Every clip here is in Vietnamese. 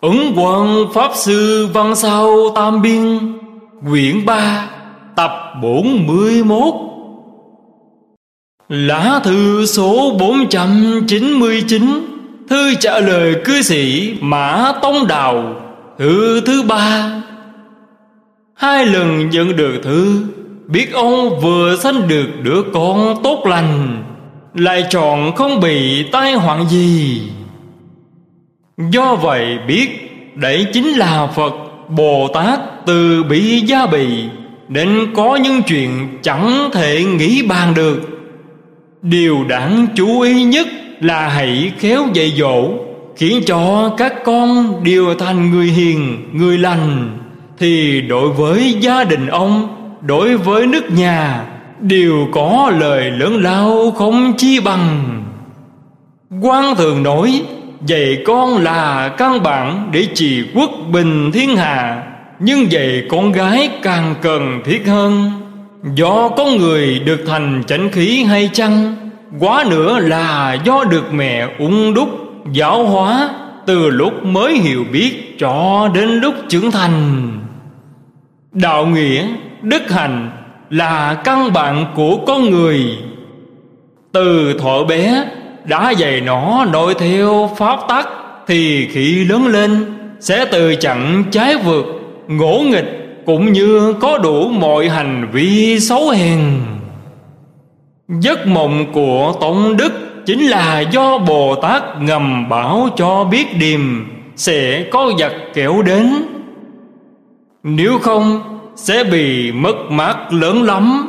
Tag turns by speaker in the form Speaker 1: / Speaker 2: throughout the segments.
Speaker 1: Ứng quận Pháp Sư Văn Sao Tam Biên, Quyển 3 Tập 41 Lá thư số 499 Thư trả lời cư sĩ Mã Tông Đào, Thư thứ ba. Hai lần nhận được thư, Biết ông vừa sanh được đứa con tốt lành, Lại chọn không bị tai hoạn gì. Do vậy biết Đấy chính là Phật Bồ Tát từ bị gia bì Nên có những chuyện chẳng thể nghĩ bàn được. Điều đáng chú ý nhất là hãy khéo dạy dỗ Khiến cho các con đều thành người hiền, người lành. Thì đối với gia đình ông, đối với nước nhà Đều có lời lớn lao không chi bằng. Quan thường nói Vậy con là căn bản để trì quốc bình thiên hạ. Nhưng vậy con gái càng cần thiết hơn. Do có người được thành chánh khí hay chăng? Quá nữa là do được mẹ ung đúc giáo hóa Từ lúc mới hiểu biết cho đến lúc trưởng thành. Đạo nghĩa, đức hạnh là căn bản của con người. Từ thuở bé đã dày nó nội theo pháp tắc, thì khi lớn lên, sẽ từ chặn trái vượt, ngỗ nghịch cũng như có đủ mọi hành vi xấu hèn. Giấc mộng của tổng đức chính là do bồ tát ngầm bảo cho biết điềm sẽ có giặc kéo đến. Nếu không, sẽ bị mất mát lớn lắm.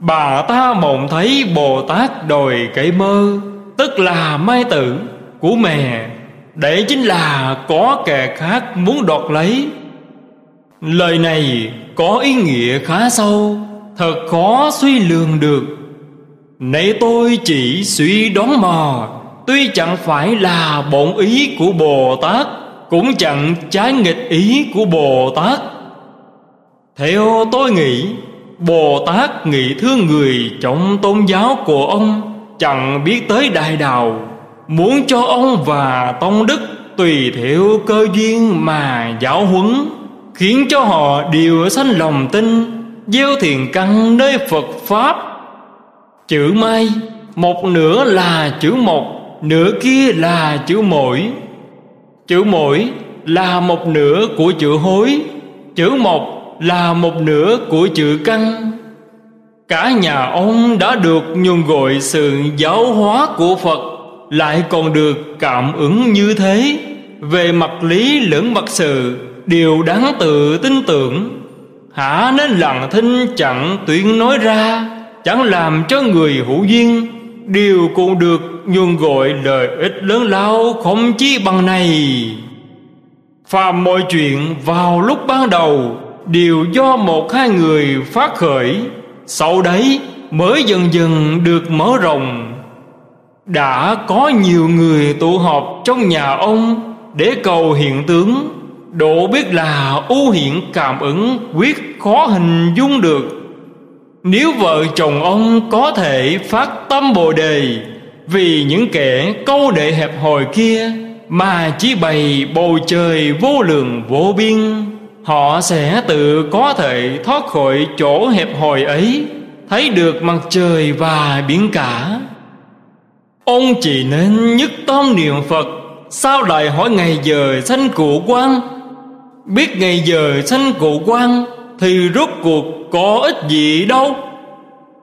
Speaker 1: Bà ta mộng thấy bồ tát đòi cây mơ tức là mai tử của mẹ. Để chính là có kẻ khác muốn đoạt lấy. Lời này có ý nghĩa khá sâu, thật khó suy lường được. Nãy tôi chỉ suy đoán mò tuy chẳng phải là bổn ý của bồ tát, cũng chẳng trái nghịch ý của bồ tát. Theo tôi nghĩ, bồ tát nghĩ thương người trong tôn giáo của ông chẳng biết tới đại đạo, muốn cho ông và tông đức tùy theo cơ duyên mà giáo huấn, khiến cho họ đều sanh lòng tin, gieo thiền căn nơi phật pháp. Chữ mai, một nửa là chữ một, nửa kia là chữ mỗi. Chữ mỗi là một nửa của chữ hối, chữ một là một nửa của chữ căn. Cả nhà ông đã được nhung gọi sự giáo hóa của Phật, Lại còn được cảm ứng như thế. Về mặt lý lẫn mặt sự Đều đáng tự tin tưởng. Hả nên lặng thinh chẳng tuyên nói ra, Chẳng làm cho người hữu duyên. Đều cũng được nhuần gọi lợi ích lớn lao không chi bằng này. Phàm mọi chuyện vào lúc ban đầu, Đều do một hai người phát khởi sau đấy mới dần dần được mở rộng. Đã có nhiều người tụ họp trong nhà ông Để cầu hiện tướng. Độ biết là ưu hiện cảm ứng, quyết khó hình dung được. Nếu vợ chồng ông có thể phát tâm bồ đề Vì những kẻ câu đệ hẹp hòi kia Mà chỉ bày bầu trời vô lượng vô biên họ sẽ tự có thể thoát khỏi chỗ hẹp hòi ấy, thấy được mặt trời và biển cả. Ông chỉ nên nhất tâm niệm phật sao lại hỏi ngày giờ sanh cụ quan biết ngày giờ sanh cụ quan thì rốt cuộc có ích gì đâu.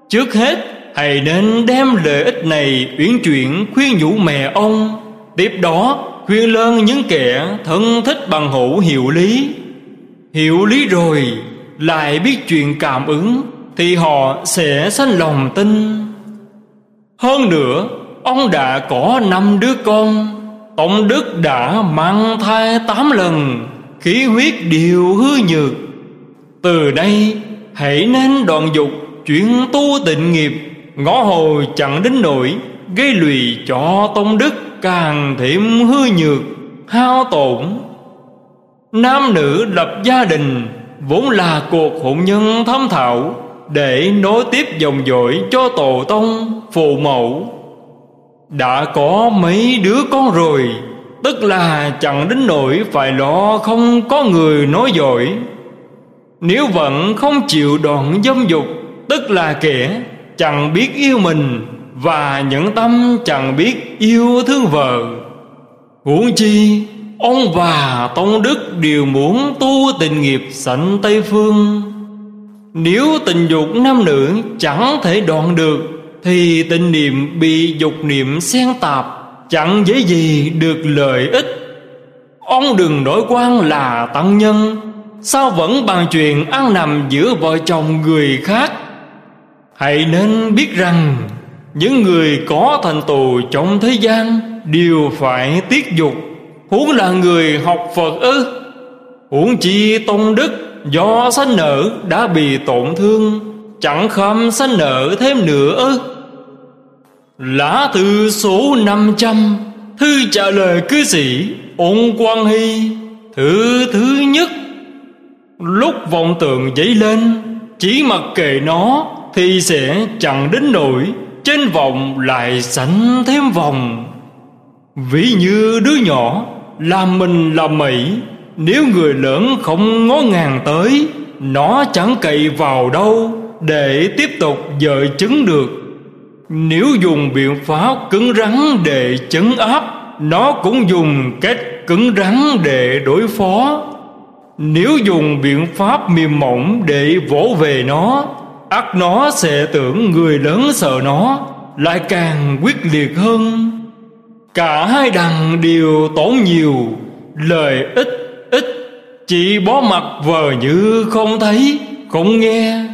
Speaker 1: Trước hết, hãy nên đem lợi ích này uyển chuyển khuyên nhủ mẹ ông. Tiếp đó, khuyên lơn những kẻ thân thích bằng hữu hiệu lý. Hiểu lý rồi, Lại biết chuyện cảm ứng, Thì họ sẽ sanh lòng tin. Hơn nữa, Ông đã có năm đứa con, Tổng đức đã mang thai tám lần, Khí huyết đều hư nhược. Từ đây, Hãy nên đoạn dục Chuyển tu tịnh nghiệp, Ngõ hồi chẳng đến nổi Gây lụy cho tông đức Càng thêm hư nhược, Hao tổn. Nam nữ lập gia đình, Vốn là cuộc hôn nhân thâm thạo Để nối tiếp dòng dõi cho tổ tông, phụ mẫu. Đã có mấy đứa con rồi, Tức là chẳng đến nỗi phải lo không có người nói dối. Nếu vẫn không chịu đoạn dâm dục, Tức là kẻ chẳng biết yêu mình Và nhẫn tâm chẳng biết yêu thương vợ. Huống chi Ông và Tông Đức đều muốn tu tình nghiệp sảnh Tây Phương. Nếu tình dục nam nữ chẳng thể đoạn được, Thì tình niệm bị dục niệm xen tạp Chẳng dễ gì được lợi ích. Ông đừng đổi quan là tăng nhân, Sao vẫn bàn chuyện ăn nằm giữa vợ chồng người khác? Hãy nên biết rằng, Những người có thành tựu trong thế gian Đều phải tiết dục. Huống là người học Phật ư? Huống chi tôn đức Do sanh nở đã bị tổn thương, Chẳng khâm sanh nở thêm nữa ư? Lá thư số 500 Thư trả lời cư sĩ Ôn Quang Hy Thứ thứ nhất. Lúc vọng tượng dấy lên, Chỉ mặc kệ nó Thì sẽ chẳng đến nổi Trên vòng lại sánh thêm vòng Ví như đứa nhỏ làm mình làm mỹ, Nếu người lớn không ngó ngàng tới, Nó chẳng cậy vào đâu Để tiếp tục dợi chứng được. Nếu dùng biện pháp cứng rắn để chấn áp, Nó cũng dùng cách cứng rắn để đối phó. Nếu dùng biện pháp mềm mỏng để vỗ về nó, ắt nó sẽ tưởng người lớn sợ nó, Lại càng quyết liệt hơn. Cả hai đằng đều tốn nhiều, Lời ít ít, Chỉ bó mặt vờ như không thấy, Không nghe.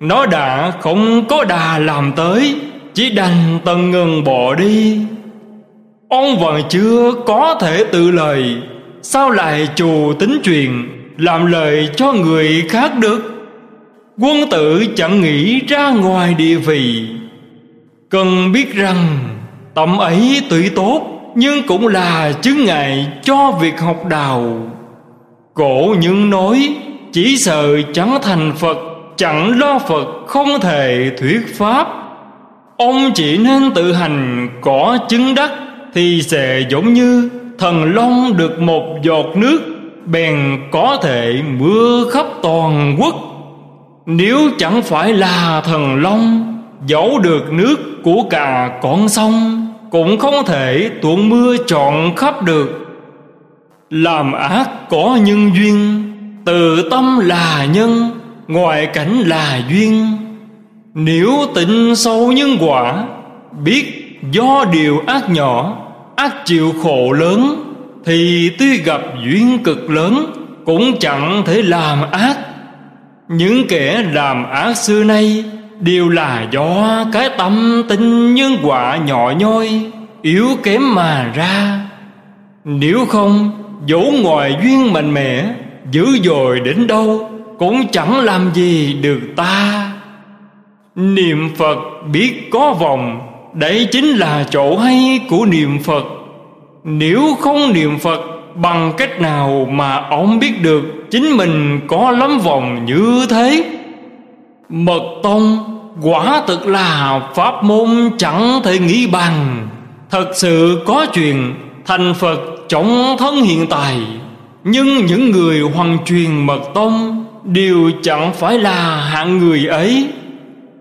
Speaker 1: Nó đã không có đà làm tới, Chỉ đành tần ngừng bỏ đi. Ông vẫn chưa có thể tự lời, Sao lại trù tính truyền Làm lời cho người khác được? Quân tử chẳng nghĩ ra ngoài địa vị. Cần biết rằng Tâm ấy tuy tốt, Nhưng cũng là chứng ngại cho việc học đạo. Cổ nhưng nói, Chỉ sợ chẳng thành Phật, Chẳng lo Phật, không thể thuyết Pháp. Ông chỉ nên tự hành có chứng đắc Thì sẽ giống như thần long được một giọt nước, Bèn có thể mưa khắp toàn quốc. Nếu chẳng phải là thần long, Giấu được nước của cả con sông cũng không thể tuôn mưa trọn khắp được. Làm ác có nhân duyên từ tâm là nhân, ngoại cảnh là duyên. Nếu tịnh sâu nhân quả, biết do điều ác nhỏ, ác chịu khổ lớn, thì tuy gặp duyên cực lớn, cũng chẳng thể làm ác. Những kẻ làm ác xưa nay đều là do cái tâm tinh nhân quả nhỏ nhoi yếu kém mà ra. Nếu không, dẫu ngoài duyên mạnh mẽ, dữ dội đến đâu cũng chẳng làm gì được ta. Niệm phật biết có vòng đấy chính là chỗ hay của niệm phật. Nếu không niệm phật bằng cách nào mà ông biết được chính mình có lắm vòng như thế? Mật tông quả thực là pháp môn chẳng thể nghĩ bằng. Thật sự có chuyện thành Phật trong thân hiện tại, Nhưng những người hoàn truyền mật tông Đều chẳng phải là hạng người ấy.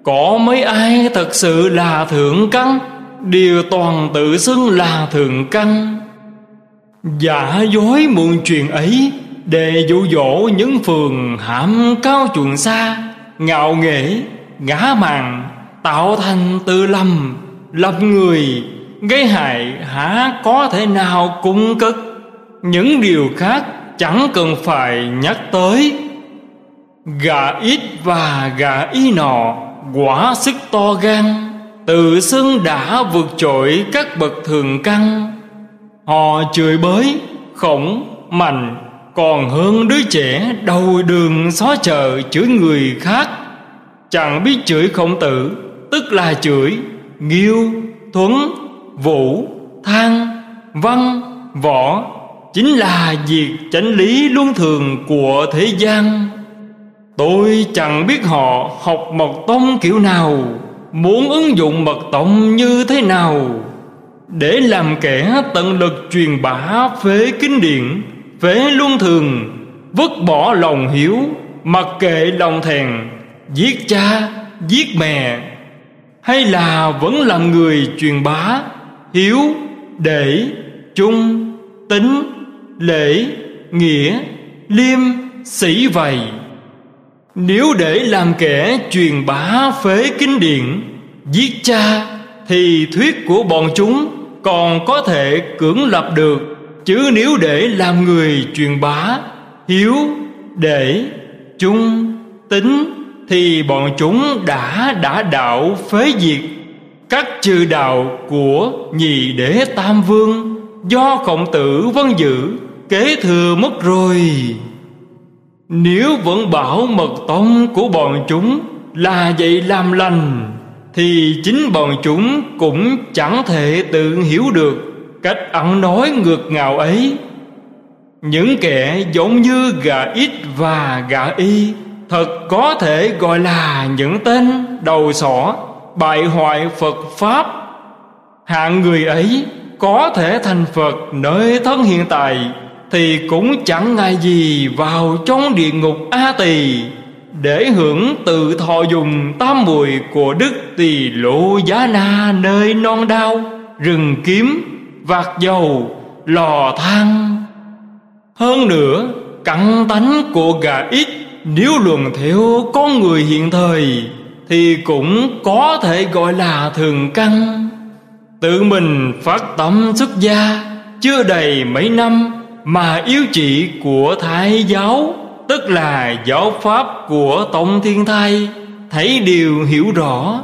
Speaker 1: Có mấy ai thật sự là thượng căn, Đều toàn tự xưng là thượng căn. Giả dối muôn truyền ấy, Để dụ dỗ những phường hãm cao chuồng xa ngạo nghễ, ngã màng tạo thành tự lầm lập người, gây hại hả có thể nào cung cất những điều khác chẳng cần phải nhắc tới. Gà ít và gà y nọ, quả sức to gan, tự xưng đã vượt trội các bậc thường căn. Họ chửi bới, khổng, mạnh còn hơn đứa trẻ đầu đường xó chợ chửi người khác. Chẳng biết chửi khổng tử tức là chửi, nghiêu, thuấn, vũ thang văn, võ, chính là việc chánh lý luân thường của thế gian. Tôi chẳng biết họ học mật tông kiểu nào, muốn ứng dụng mật tông như thế nào. Để làm kẻ tận lực truyền bá phế kinh điển phế luân thường, vứt bỏ lòng hiếu, mặc kệ lòng thèn, giết cha, giết mẹ. Hay là vẫn làm người truyền bá, hiếu, để trung tính, lễ, nghĩa, liêm sĩ vầy. Nếu để làm kẻ truyền bá phế kinh điển giết cha, thì thuyết của bọn chúng còn có thể cưỡng lập được chứ nếu để làm người truyền bá, hiếu để trung tính, thì bọn chúng đã đã đạo phế diệt. Các trừ đạo của nhị đế tam vương do khổng tử vân giữ kế thừa mất rồi. Nếu vẫn bảo mật tông của bọn chúng là vậy làm lành, thì chính bọn chúng cũng chẳng thể tự hiểu được cách ăn nói ngược ngào ấy, những kẻ giống như gà ít và gà y, thật có thể gọi là những tên đầu sỏ, bại hoại phật pháp. Hạng người ấy có thể thành phật nơi thân hiện tại thì cũng chẳng ngại gì vào trong địa ngục a tỳ để hưởng tự thọ dùng tam mùi của đức tỳ lộ giá na nơi non đao rừng kiếm vạt dầu, lò than. Hơn nữa, cặn tánh của gà ít nếu luận theo con người hiện thời thì cũng có thể gọi là thường căn. Tự mình phát tâm xuất gia, chưa đầy mấy năm mà yếu trị của thái giáo, tức là giáo pháp của tổng thiên thai, thấy điều hiểu rõ.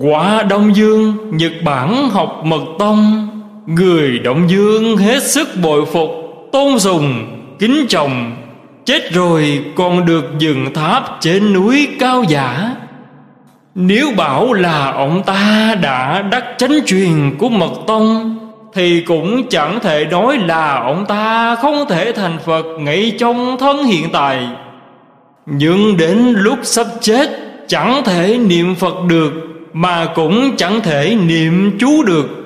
Speaker 1: Quả đông dương, nhật bản học mật tông người động dương hết sức bội phục, tôn sùng, kính trọng, chết rồi còn được dựng tháp trên núi cao giả nếu bảo là ông ta đã đắc chánh truyền của mật tông, thì cũng chẳng thể nói là ông ta không thể thành Phật ngay trong thân hiện tại. Nhưng đến lúc sắp chết, chẳng thể niệm Phật được, mà cũng chẳng thể niệm chú được.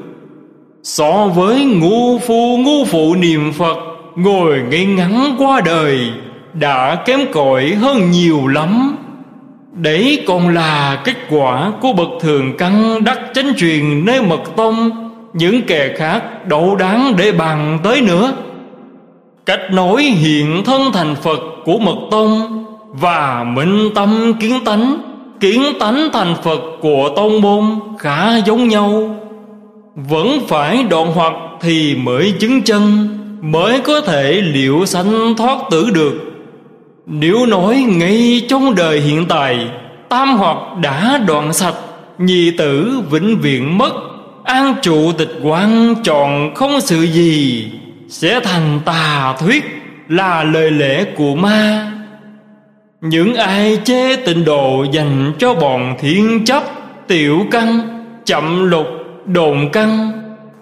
Speaker 1: So với ngu phu, ngu phụ niệm Phật, ngồi ngay ngắn qua đời, đã kém cỏi hơn nhiều lắm. Đấy còn là kết quả của bậc thường căn đắc chánh truyền nơi mật tông, những kẻ khác đậu đáng để bàn tới nữa cách nói hiện thân thành phật của mật tông và minh tâm kiến tánh kiến tánh thành phật của tông môn khá giống nhau vẫn phải đoạn hoặc thì mới chứng chân mới có thể liệu sanh thoát tử được. Nếu nói ngay trong đời hiện tại tam hoặc đã đoạn sạch nhị tử vĩnh viễn mất An trụ tịch quan chọn không sự gì Sẽ thành tà thuyết là lời lẽ của ma. Những ai chế tịnh độ dành cho bọn thiên chấp Tiểu căn, chậm lục, đồn căn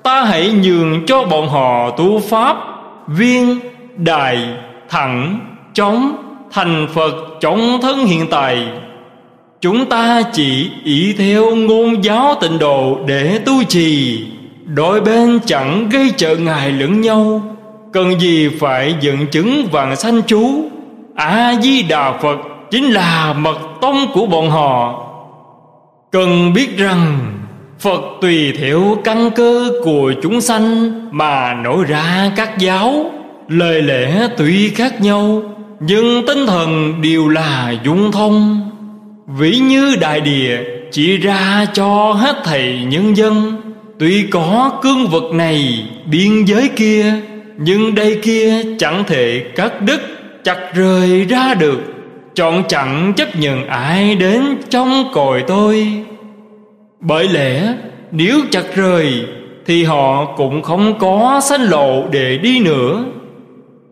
Speaker 1: Ta hãy nhường cho bọn họ tu pháp Viên, đài, thẳng, chống Thành Phật chống thân hiện tại. Chúng ta chỉ ý theo ngôn giáo tịnh độ để tu trì. Đôi bên chẳng gây trợ ngại lẫn nhau. Cần gì phải dựng chứng vàng sanh chú? A-di-đà Phật chính là mật tông của bọn họ. Cần biết rằng Phật tùy theo căn cơ của chúng sanh Mà nổi ra các giáo, Lời lẽ tuy khác nhau, Nhưng tinh thần đều là dung thông. Vĩ như đại địa chỉ ra cho hết thầy nhân dân, Tuy có cương vực này biên giới kia, Nhưng đây kia chẳng thể cắt đứt, chặt rời ra được. Chọn chẳng chấp nhận ai đến trong còi tôi. Bởi lẽ, nếu chặt rời, Thì họ cũng không có sanh lộ để đi nữa.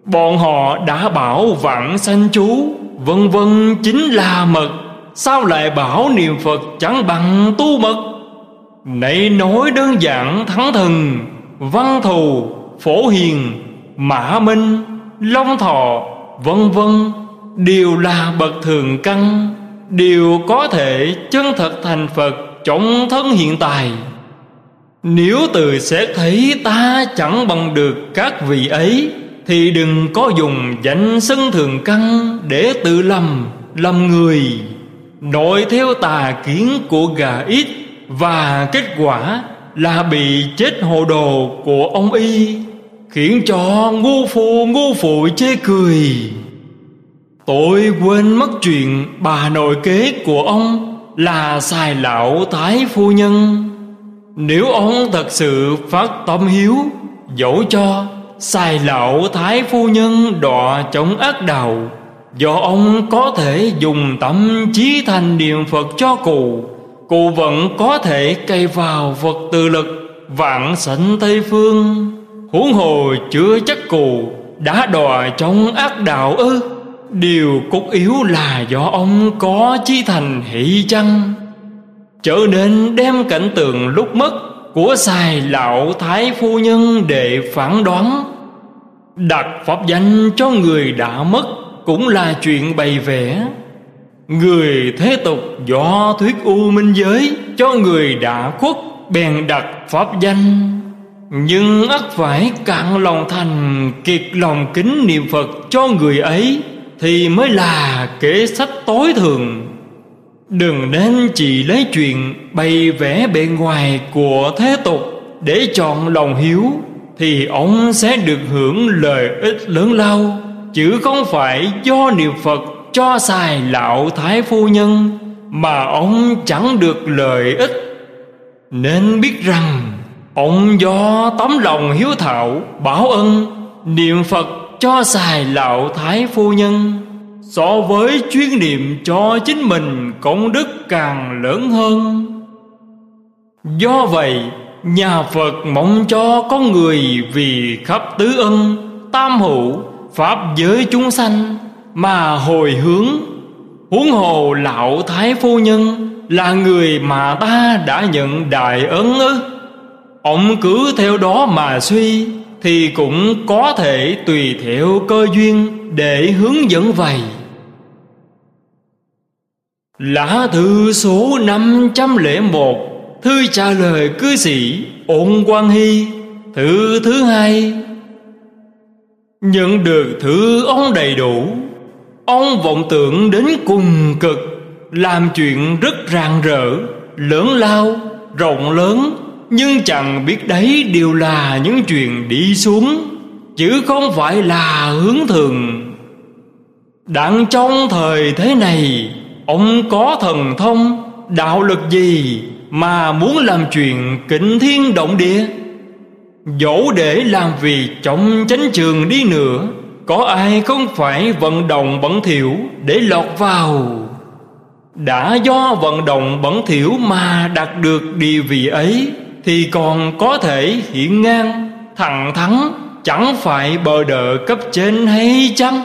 Speaker 1: Bọn họ đã bảo vạn sanh chú, Vân vân chính là mật. Sao lại bảo niệm Phật chẳng bằng tu mật? Nãy nói đơn giản thắng thần, Văn thù, Phổ hiền, Mã minh, Long thọ, Vân vân, Đều là bậc thường căn, Đều có thể chân thật thành Phật trọng thân hiện tại. Nếu từ xét thấy ta chẳng bằng được các vị ấy Thì đừng có dùng danh sân thường căn Để tự lầm, lầm người. Nội theo tà kiến của gà ít Và kết quả là bị chết hồ đồ của ông y Khiến cho ngu phụ ngu phụ chê cười. Tôi quên mất chuyện bà nội kế của ông. Là xài lão thái phu nhân. Nếu ông thật sự phát tâm hiếu, Dẫu cho xài lão thái phu nhân đọa chống ác đạo, Do ông có thể dùng tâm trí thành niệm Phật cho cụ Cụ vẫn có thể cây vào Phật tự lực Vạn sảnh Tây Phương. Huống hồ chưa chắc cụ Đã đọa trong ác đạo ư? Điều cốt yếu là do ông có chi thành hỷ chăng? Trở nên đem cảnh tượng lúc mất Của xài lão thái phu nhân để phản đoán. Đặt pháp danh cho người đã mất Cũng là chuyện bày vẽ. Người thế tục do thuyết u minh giới Cho người đã khuất bèn đặt pháp danh. Nhưng ắt phải cạn lòng thành, Kiệt lòng kính niệm Phật cho người ấy. Thì mới là kế sách tối thường. Đừng nên chỉ lấy chuyện bày vẽ bề ngoài của thế tục Để chọn lòng hiếu, Thì ông sẽ được hưởng lợi ích lớn lao, Chứ không phải do niệm Phật cho xài lão thái phu nhân Mà ông chẳng được lợi ích. Nên biết rằng, Ông do tấm lòng hiếu thảo Bảo ân, Niệm Phật cho xài lão thái phu nhân. So với chuyên niệm cho chính mình, Công đức càng lớn hơn. Do vậy, Nhà Phật mong cho con người Vì khắp tứ ân, Tam hữu, Pháp giới chúng sanh mà hồi hướng. Huống hồ lão thái phu nhân là người mà ta đã nhận đại ấn ư. Ông cứ theo đó mà suy thì cũng có thể tùy theo cơ duyên để hướng dẫn vậy. Lá thư số 501 Thư trả lời cư sĩ Ôn Quang Hy, Thư thứ hai. Nhận được thư ông đầy đủ, Ông vọng tưởng đến cùng cực, Làm chuyện rất rạng rỡ, Lớn lao, Rộng lớn. Nhưng chẳng biết đấy đều là những chuyện đi xuống, Chứ không phải là hướng thường. Đặng trong thời thế này, Ông có thần thông, Đạo lực gì Mà muốn làm chuyện kinh thiên động địa? Dẫu để làm việc trong chánh trường đi nữa, có ai không phải vận động bẩn thiểu để lọt vào? Đã do vận động bẩn thiểu mà đạt được địa vị ấy thì còn có thể hiện ngang. Thẳng thắng chẳng phải bờ đỡ cấp trên hay chăng?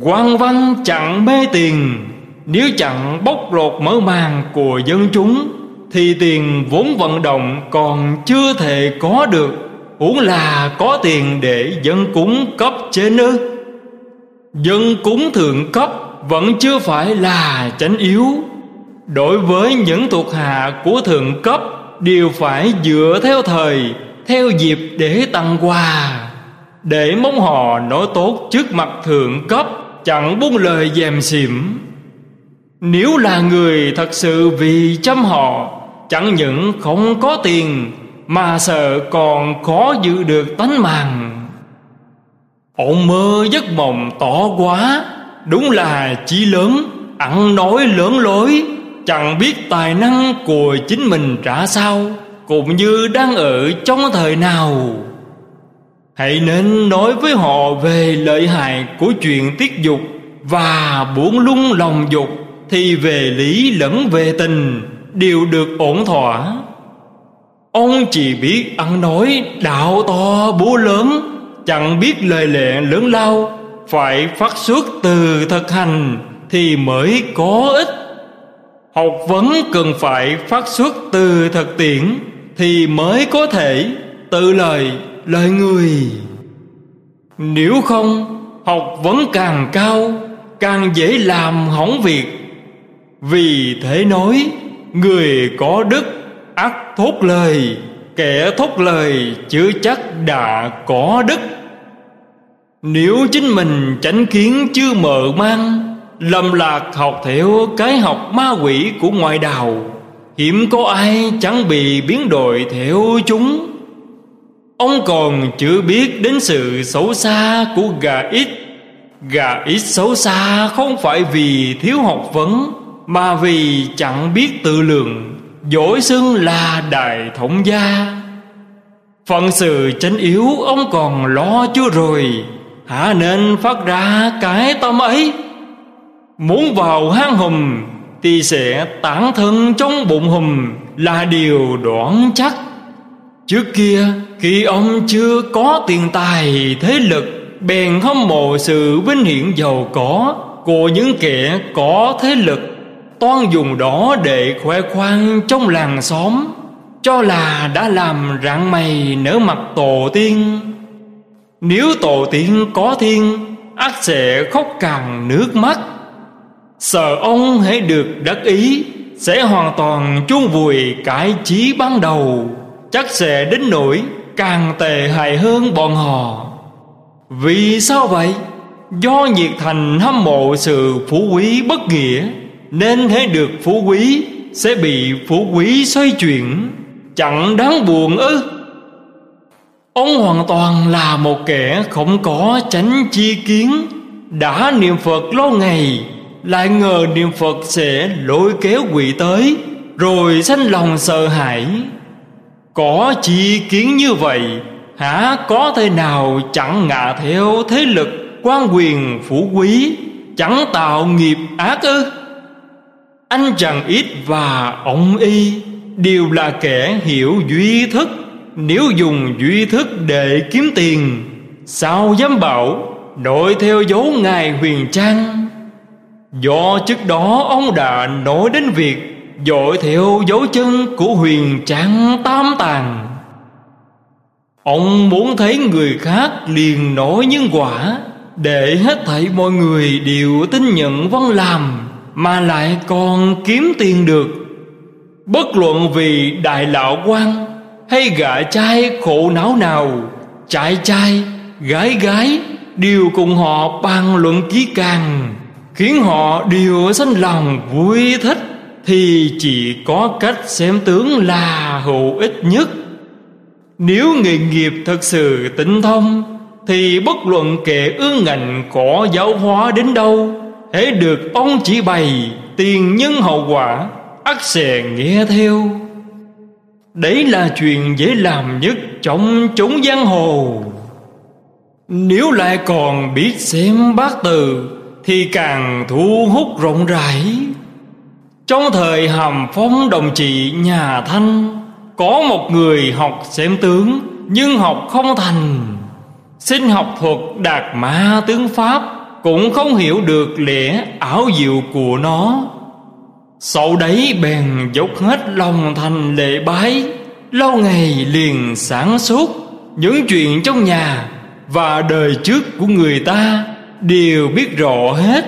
Speaker 1: Quan văn chẳng mê tiền. Nếu chẳng bóc lột mở màn của dân chúng, thì tiền vốn vận động còn chưa thể có được. Huống là có tiền để dân cúng cấp trên ư? Dân cúng thượng cấp vẫn chưa phải là chánh yếu. Đối với những thuộc hạ của thượng cấp Đều phải dựa theo thời, Theo dịp để tặng quà. Để mong họ nói tốt trước mặt thượng cấp, Chẳng buông lời dèm xỉm. Nếu là người thật sự vì chăm họ, Chẳng những không có tiền, mà sợ còn khó giữ được tánh mạng. Ông mơ giấc mộng tỏ quá, đúng là chí lớn, ăn nói lớn lối chẳng biết tài năng của chính mình trả sao, cũng như đang ở trong thời nào. Hãy nên nói với họ về lợi hại của chuyện tiết dục và buông lung lòng dục, thì về lý lẫn về tình đều được ổn thỏa. Ông chỉ biết ăn nói đạo to búa lớn, Chẳng biết lời lệ lớn lao, Phải phát xuất từ thực hành Thì mới có ích. Học vấn cần phải phát xuất từ thực tiễn Thì mới có thể tự lời lời người. Nếu không học vấn càng cao, Càng dễ làm hỏng việc. Vì thế nói, Người có đức ắt thốt lời, Kẻ thốt lời chưa chắc đã có đức. Nếu chính mình chánh kiến chưa mở mang Lầm lạc học theo cái học ma quỷ của ngoại đạo. Hiểm có ai chẳng bị biến đổi theo chúng. Ông còn chưa biết đến sự xấu xa của gà ít. Gà ít xấu xa không phải vì thiếu học vấn, Mà vì chẳng biết tự lượng. Dỗi xưng là đại thống gia. Phận sự chánh yếu ông còn lo chưa rồi. Hả nên phát ra cái tâm ấy? Muốn vào hang hùm Thì sẽ tản thân trong bụng hùm Là điều đoán chắc. Trước kia, khi ông chưa có tiền tài, thế lực Bèn hâm mộ sự vinh hiển giàu có Của những kẻ có thế lực, Toan dùng đó để khoe khoang trong làng xóm, Cho là đã làm rạng mày nở mặt tổ tiên. Nếu tổ tiên có thiên ắt sẽ khóc càng nước mắt. Sợ ông hãy được đắc ý, Sẽ hoàn toàn chuông vùi cái chí ban đầu. Chắc sẽ đến nỗi càng tệ hại hơn bọn họ. Vì sao vậy? Do nhiệt thành hâm mộ sự phú quý bất nghĩa, Nên hãy được phú quý, Sẽ bị phú quý xoay chuyển. Chẳng đáng buồn ư? Ông hoàn toàn là một kẻ không có tránh chi kiến, Đã niệm Phật lâu ngày. Lại ngờ niệm Phật sẽ lôi kéo quỷ tới, Rồi sanh lòng sợ hãi. Có chi kiến như vậy, Hả, có thể nào chẳng ngạ theo thế lực quan quyền phủ quý, Chẳng tạo nghiệp ác ư? Anh chàng ít và ông y, Đều là kẻ hiểu duy thức. Nếu dùng duy thức để kiếm tiền, Sao dám bảo Đội theo dấu ngài huyền trang? Do trước đó ông đã nói đến việc dội theo dấu chân của huyền trang tam tàng. Ông muốn thấy người khác liền nổi nhân quả Để hết thảy mọi người đều tin nhận văn làm Mà lại còn kiếm tiền được. Bất luận vì đại lão quan Hay gã trai khổ não nào Trai trai, gái gái Đều cùng họ bàn luận ký càng. Khiến họ đều sanh lòng vui thích, thì chỉ có cách xem tướng là hữu ích nhất. Nếu nghề nghiệp thật sự tinh thông, thì bất luận kẻ ương ngành có giáo hóa đến đâu, hễ được ông chỉ bày tiền nhân hậu quả, ắt sẽ nghe theo. Đấy là chuyện dễ làm nhất trong chúng giang hồ. Nếu lại còn biết xem bát từ thì càng thu hút rộng rãi. Trong thời hàm phong đồng trị nhà Thanh, Có một người học xem tướng Nhưng học không thành. Xin học thuật đạt ma tướng Pháp Cũng không hiểu được lẽ ảo diệu của nó. Sau đấy bèn dốc hết lòng thành lệ bái, Lâu ngày liền sản xuất Những chuyện trong nhà Và đời trước của người ta. Đều biết rõ hết.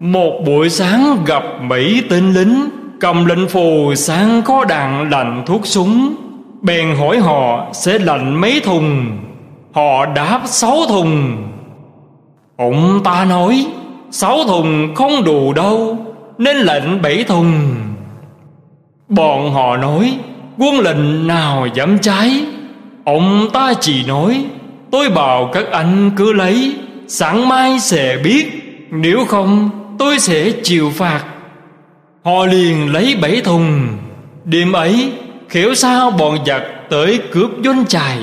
Speaker 1: Một buổi sáng gặp mỹ tên lính, Cầm lệnh phù sáng có đạn lạnh thuốc súng. Bèn hỏi họ sẽ lạnh mấy thùng. Họ đáp sáu thùng. Ông ta nói, Sáu thùng không đủ đâu, Nên lệnh bảy thùng. Bọn họ nói, Quân lệnh nào dám trái? Ông ta chỉ nói, Tôi bảo các anh cứ lấy. Sáng mai sẽ biết, Nếu không, tôi sẽ chịu phạt. Họ liền lấy bảy thùng. Đêm ấy, khéo sao bọn giặc tới cướp doanh trại,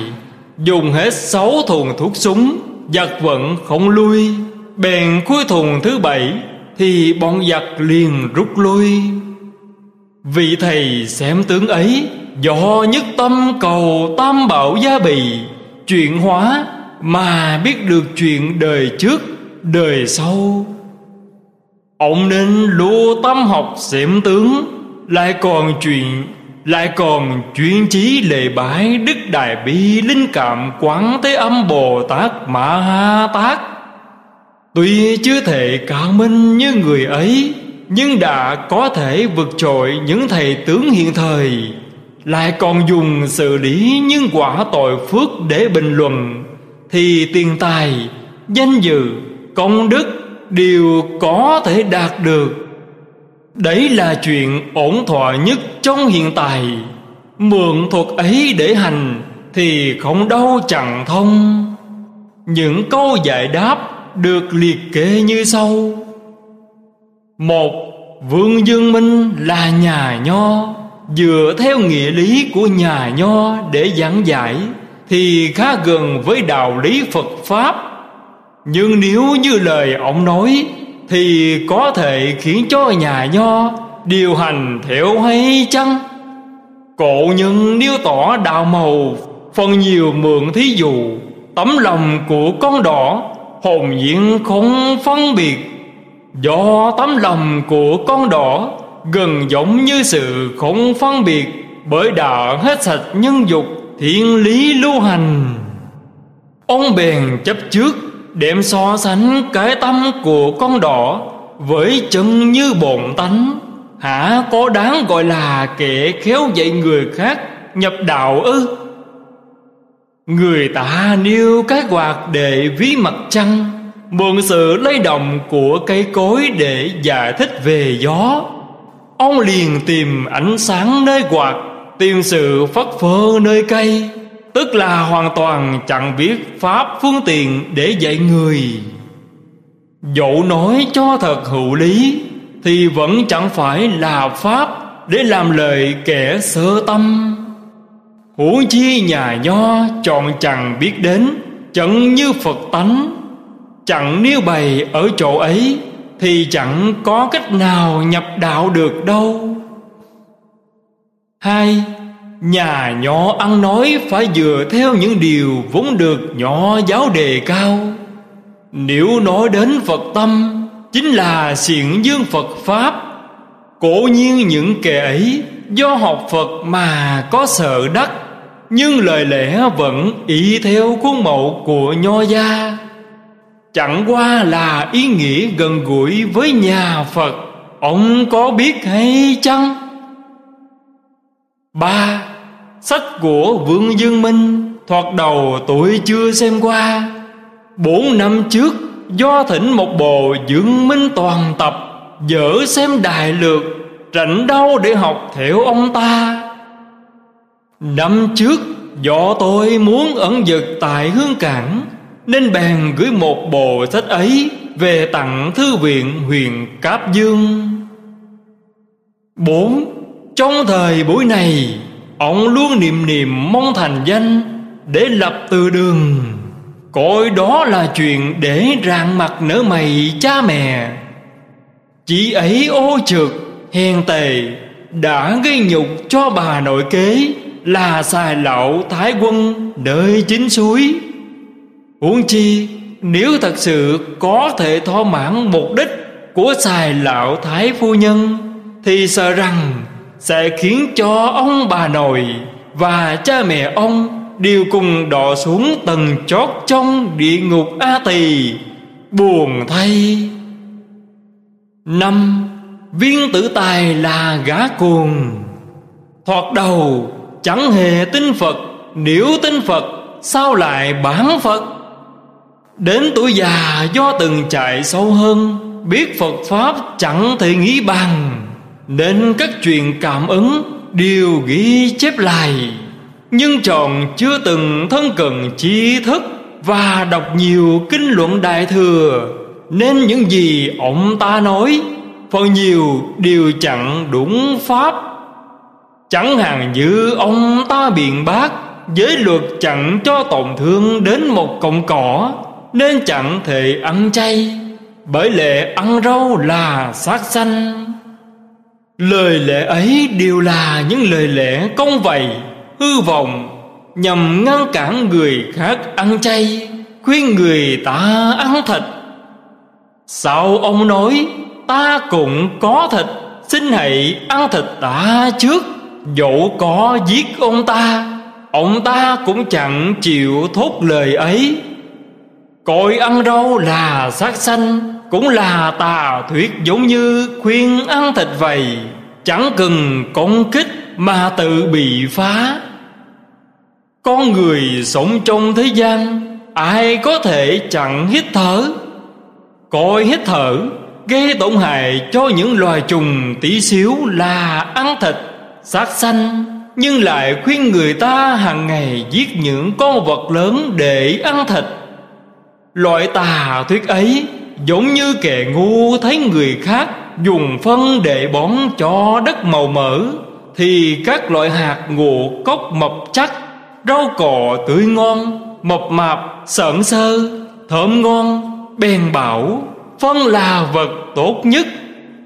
Speaker 1: Dùng hết sáu thùng thuốc súng, Giặc vẫn không lui. Bèn cuối thùng thứ bảy, Thì bọn giặc liền rút lui. Vị thầy xem tướng ấy Do nhất tâm cầu tam bảo gia bì, chuyển hóa mà biết được chuyện đời trước, Đời sau. Ông nên lưu tâm học xem tướng, Lại còn chuyện, Lại còn chuyên chí lệ bái Đức Đại Bi Linh Cảm Quán Thế Âm Bồ Tát Ma Ha Tát. Tuy chưa thể cao minh như người ấy, Nhưng đã có thể vượt trội những thầy tướng hiện thời. Lại còn dùng xử lý những quả tội phước để bình luận thì tiền tài, danh dự, công đức đều có thể đạt được. Đấy là chuyện ổn thỏa nhất trong hiện tại. Mượn thuật ấy để hành thì không đâu chẳng thông. Những câu giải đáp được liệt kê như sau. Một, vương dương minh là nhà nho, dựa theo nghĩa lý của nhà nho để giảng giải thì khá gần với đạo lý phật pháp. Nhưng nếu như lời ông nói thì có thể khiến cho nhà nho điều hành theo hay chăng? Cổ nhân điêu tỏ đạo màu, phần nhiều mượn thí dụ, tấm lòng của con đỏ, hồn nhiên không phân biệt. Do tấm lòng của con đỏ gần giống như sự không phân biệt, bởi đã hết sạch nhân dục thiện lý lưu hành. Ông bèn chấp trước, đem so sánh cái tâm của con đỏ với chân như bổn tánh. Hả, có đáng gọi là kẻ khéo dạy người khác nhập đạo ư? Người ta nêu cái quạt để ví mặt trăng, mượn sự lay động của cây cối để giải thích về gió. Ông liền tìm ánh sáng nơi quạt tiên sự phất phơ nơi cây, tức là hoàn toàn chẳng biết pháp phương tiện để dạy người. Dẫu nói cho thật hữu lý, thì vẫn chẳng phải là pháp để làm lời kẻ sơ tâm. Huống chi nhà nho chọn chẳng biết đến, chẳng như phật tánh, chẳng nếu bày ở chỗ ấy, thì chẳng có cách nào nhập đạo được đâu hai, nhà nhỏ ăn nói phải dựa theo những điều vốn được nhỏ giáo đề cao. Nếu nói đến phật tâm, chính là xiển dương phật pháp. Cổ nhiên những kẻ ấy do học phật mà có sợ đắc, nhưng lời lẽ vẫn ý theo khuôn mẫu của nho gia. Chẳng qua là ý nghĩa gần gũi với nhà phật, ông có biết hay chăng? Ba, sách của vương dương minh, thoạt đầu tuổi chưa xem qua. Bốn năm trước, do thỉnh một bộ dưỡng minh toàn tập, dở xem đại lược rảnh đâu để học theo ông ta. Năm trước, do tôi muốn ẩn dật tại hương cảng, nên bèn gửi một bộ sách ấy về tặng thư viện huyền cáp dương. Bốn trong thời buổi này, ông luôn niệm niệm mong thành danh để lập từ đường. Cội đó là chuyện để rạng mặt nở mày cha mẹ. Chị ấy ô trực hèn tề, đã gây nhục cho bà nội kế là xài lão thái quân nơi chính suối. Huống chi, nếu thật sự có thể thỏa mãn mục đích của xài lão thái phu nhân, thì sợ rằng sẽ khiến cho ông bà nội và cha mẹ ông đều cùng đọ xuống tầng chót trong địa ngục a tỳ. Buồn thay. Năm, viên tử tài là gã cuồng. Thoạt đầu, chẳng hề tin phật. Nếu tin phật, sao lại bán phật? Đến tuổi già do từng chạy sâu hơn, biết phật pháp chẳng thể nghĩ bằng nên các chuyện cảm ứng đều ghi chép lại. Nhưng chọn chưa từng thân cần trí thức và đọc nhiều kinh luận đại thừa, nên những gì ông ta nói, phần nhiều đều chẳng đúng pháp. Chẳng hạn như ông ta biện bác, giới luật chẳng cho tổn thương đến một cọng cỏ, nên chẳng thể ăn chay. Bởi lệ ăn rau là sát sanh lời lẽ ấy đều là những lời lẽ công vầy, hư vọng, nhằm ngăn cản người khác ăn chay, khuyên người ta ăn thịt. Sao ông nói, ta cũng có thịt, xin hãy ăn thịt ta trước, dẫu có giết ông ta ông ta cũng chẳng chịu thốt lời ấy. Coi ăn rau là sát sanh cũng là tà thuyết giống như khuyên ăn thịt vầy, chẳng cần công kích mà tự bị phá. Con người sống trong thế gian, ai có thể chặn hít thở? Coi hít thở gây tổn hại cho những loài trùng tí xíu là ăn thịt, sát sanh, nhưng lại khuyên người ta hàng ngày giết những con vật lớn để ăn thịt. Loại tà thuyết ấy giống như kẻ ngu thấy người khác dùng phân để bón cho đất màu mỡ, thì các loại hạt ngộ cốc mập chắc, rau cỏ tươi ngon, mập mạp sợn sơ, thơm ngon, bèn bảo, phân là vật tốt nhất.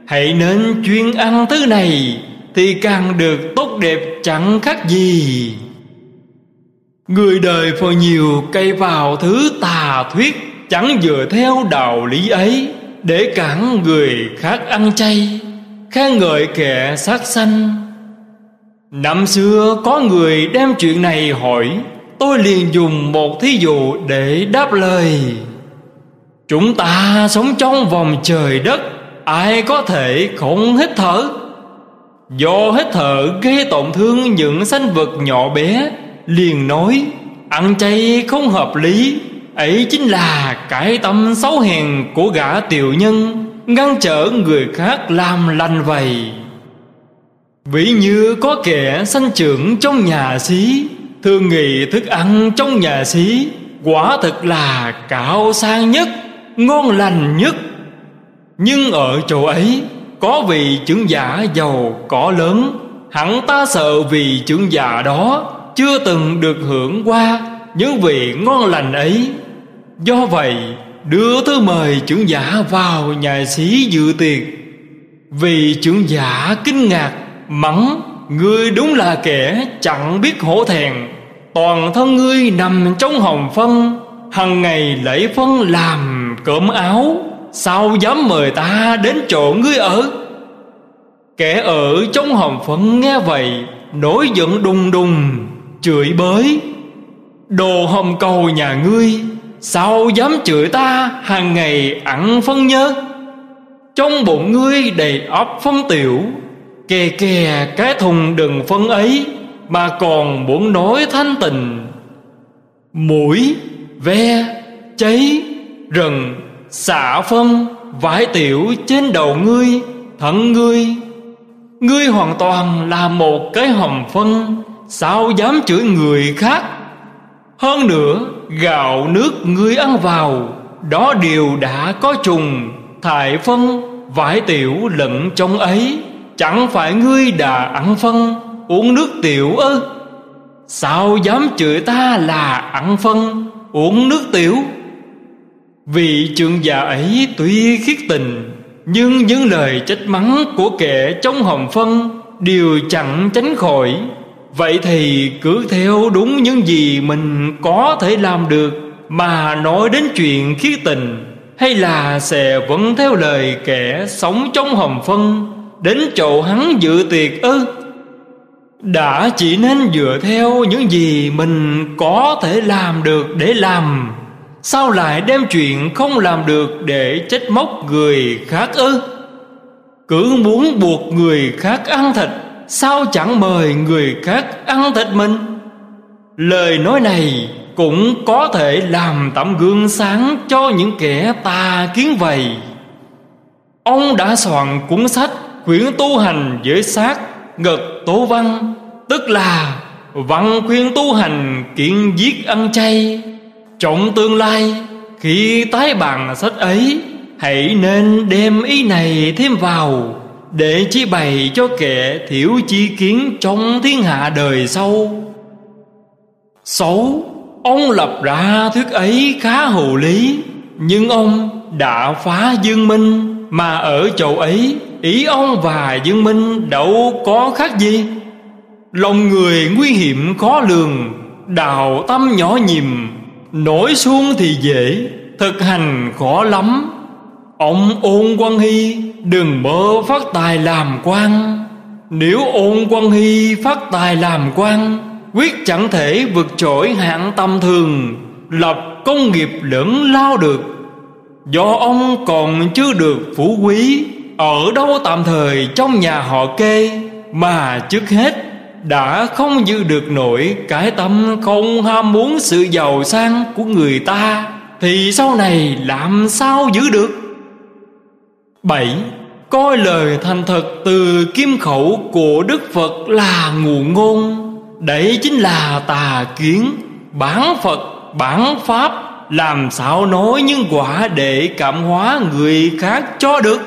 Speaker 1: Hãy nên chuyên ăn thứ này thì càng được tốt đẹp chẳng khác gì. Người đời phần nhiều cây vào thứ tà thuyết chẳng dựa theo đạo lý ấy, để cản người khác ăn chay, khen ngợi kẻ sát sanh. Năm xưa có người đem chuyện này hỏi, tôi liền dùng một thí dụ để đáp lời. Chúng ta sống trong vòng trời đất, ai có thể không hít thở? Do hít thở gây tổn thương những sinh vật nhỏ bé, liền nói, ăn chay không hợp lý ấy chính là cái tâm xấu hèn của gã tiểu nhân, ngăn trở người khác làm lành vậy. Ví như có kẻ sanh trưởng trong nhà xí, thường nghĩ thức ăn trong nhà xí, quả thực là cao sang nhất, ngon lành nhất. Nhưng ở chỗ ấy, có vị trưởng giả giàu có lớn, hẳn ta sợ vì trưởng giả đó chưa từng được hưởng qua những vị ngon lành ấy. Do vậy, đưa thư mời trưởng giả vào nhà sĩ dự tiệc. Vì trưởng giả kinh ngạc, mắng, ngươi đúng là kẻ chẳng biết hổ thẹn. Toàn thân ngươi nằm trong hồng phân, hằng ngày lễ phân làm cơm áo. Sao dám mời ta đến chỗ ngươi ở? Kẻ ở trong hồng phân nghe vậy, nổi giận đùng đùng, chửi bới đồ hồng cầu nhà ngươi, sao dám chửi ta hàng ngày ăn phân nhớ? Trong bụng ngươi đầy óc phân tiểu, kè kè cái thùng đừng phân ấy mà còn muốn nói thanh tình mũi, ve, cháy rừng xả phân, vải tiểu trên đầu ngươi thận ngươi. Ngươi hoàn toàn là một cái hầm phân, sao dám chửi người khác? Hơn nữa, gạo nước ngươi ăn vào, đó đều đã có trùng. Thải phân, vải tiểu lẫn trong ấy, chẳng phải ngươi đã ăn phân. Uống nước tiểu ư? Sao dám chửi ta là ăn phân? Uống nước tiểu. Vì trường già ấy tuy khiết tình, nhưng những lời trách mắng của kẻ trong hồng phân đều chẳng tránh khỏi vậy thì cứ theo đúng những gì mình có thể làm được mà nói đến chuyện khí tình, hay là sẽ vẫn theo lời kẻ sống trong hầm phân, đến chỗ hắn dự tiệc ư? Đã chỉ nên dựa theo những gì mình có thể làm được để làm, sao lại đem chuyện không làm được để trách móc người khác ư? Cứ muốn buộc người khác ăn thịt sao chẳng mời người khác ăn thịt mình? Lời nói này cũng có thể làm tấm gương sáng cho những kẻ tà kiến vậy. Ông đã soạn cuốn sách quyển tu hành giới sát ngật tố văn, tức là văn khuyên tu hành kiện giết ăn chay. Trọng tương lai, khi tái bàn sách ấy, hãy nên đem ý này thêm vào để chi bày cho kẻ thiểu chi kiến trong thiên hạ đời sau. Xấu ông lập ra thuyết ấy khá hồ lý, nhưng ông đã phá dương minh, mà ở chỗ ấy, ý ông và dương minh đâu có khác gì. Lòng người nguy hiểm khó lường, đào tâm nhỏ nhìm, nổi xuống thì dễ, thực hành khó lắm ông ôn quan hy, đừng mơ phát tài làm quan. Nếu ôn quan hy phát tài làm quan, quyết chẳng thể vượt trội hạng tầm thường, lập công nghiệp lẫn lao được. Do ông còn chưa được phú quý, ở đâu tạm thời trong nhà họ kê, mà trước hết Đã không giữ được nổi Cái tâm không ham muốn sự giàu sang của người ta, Thì sau này làm sao giữ được? Bảy Coi lời thành thật từ kim khẩu của Đức Phật là nguồn ngôn. Đấy chính là tà kiến. Bản Phật, bản Pháp Làm sao nói những quả để cảm hóa người khác cho được?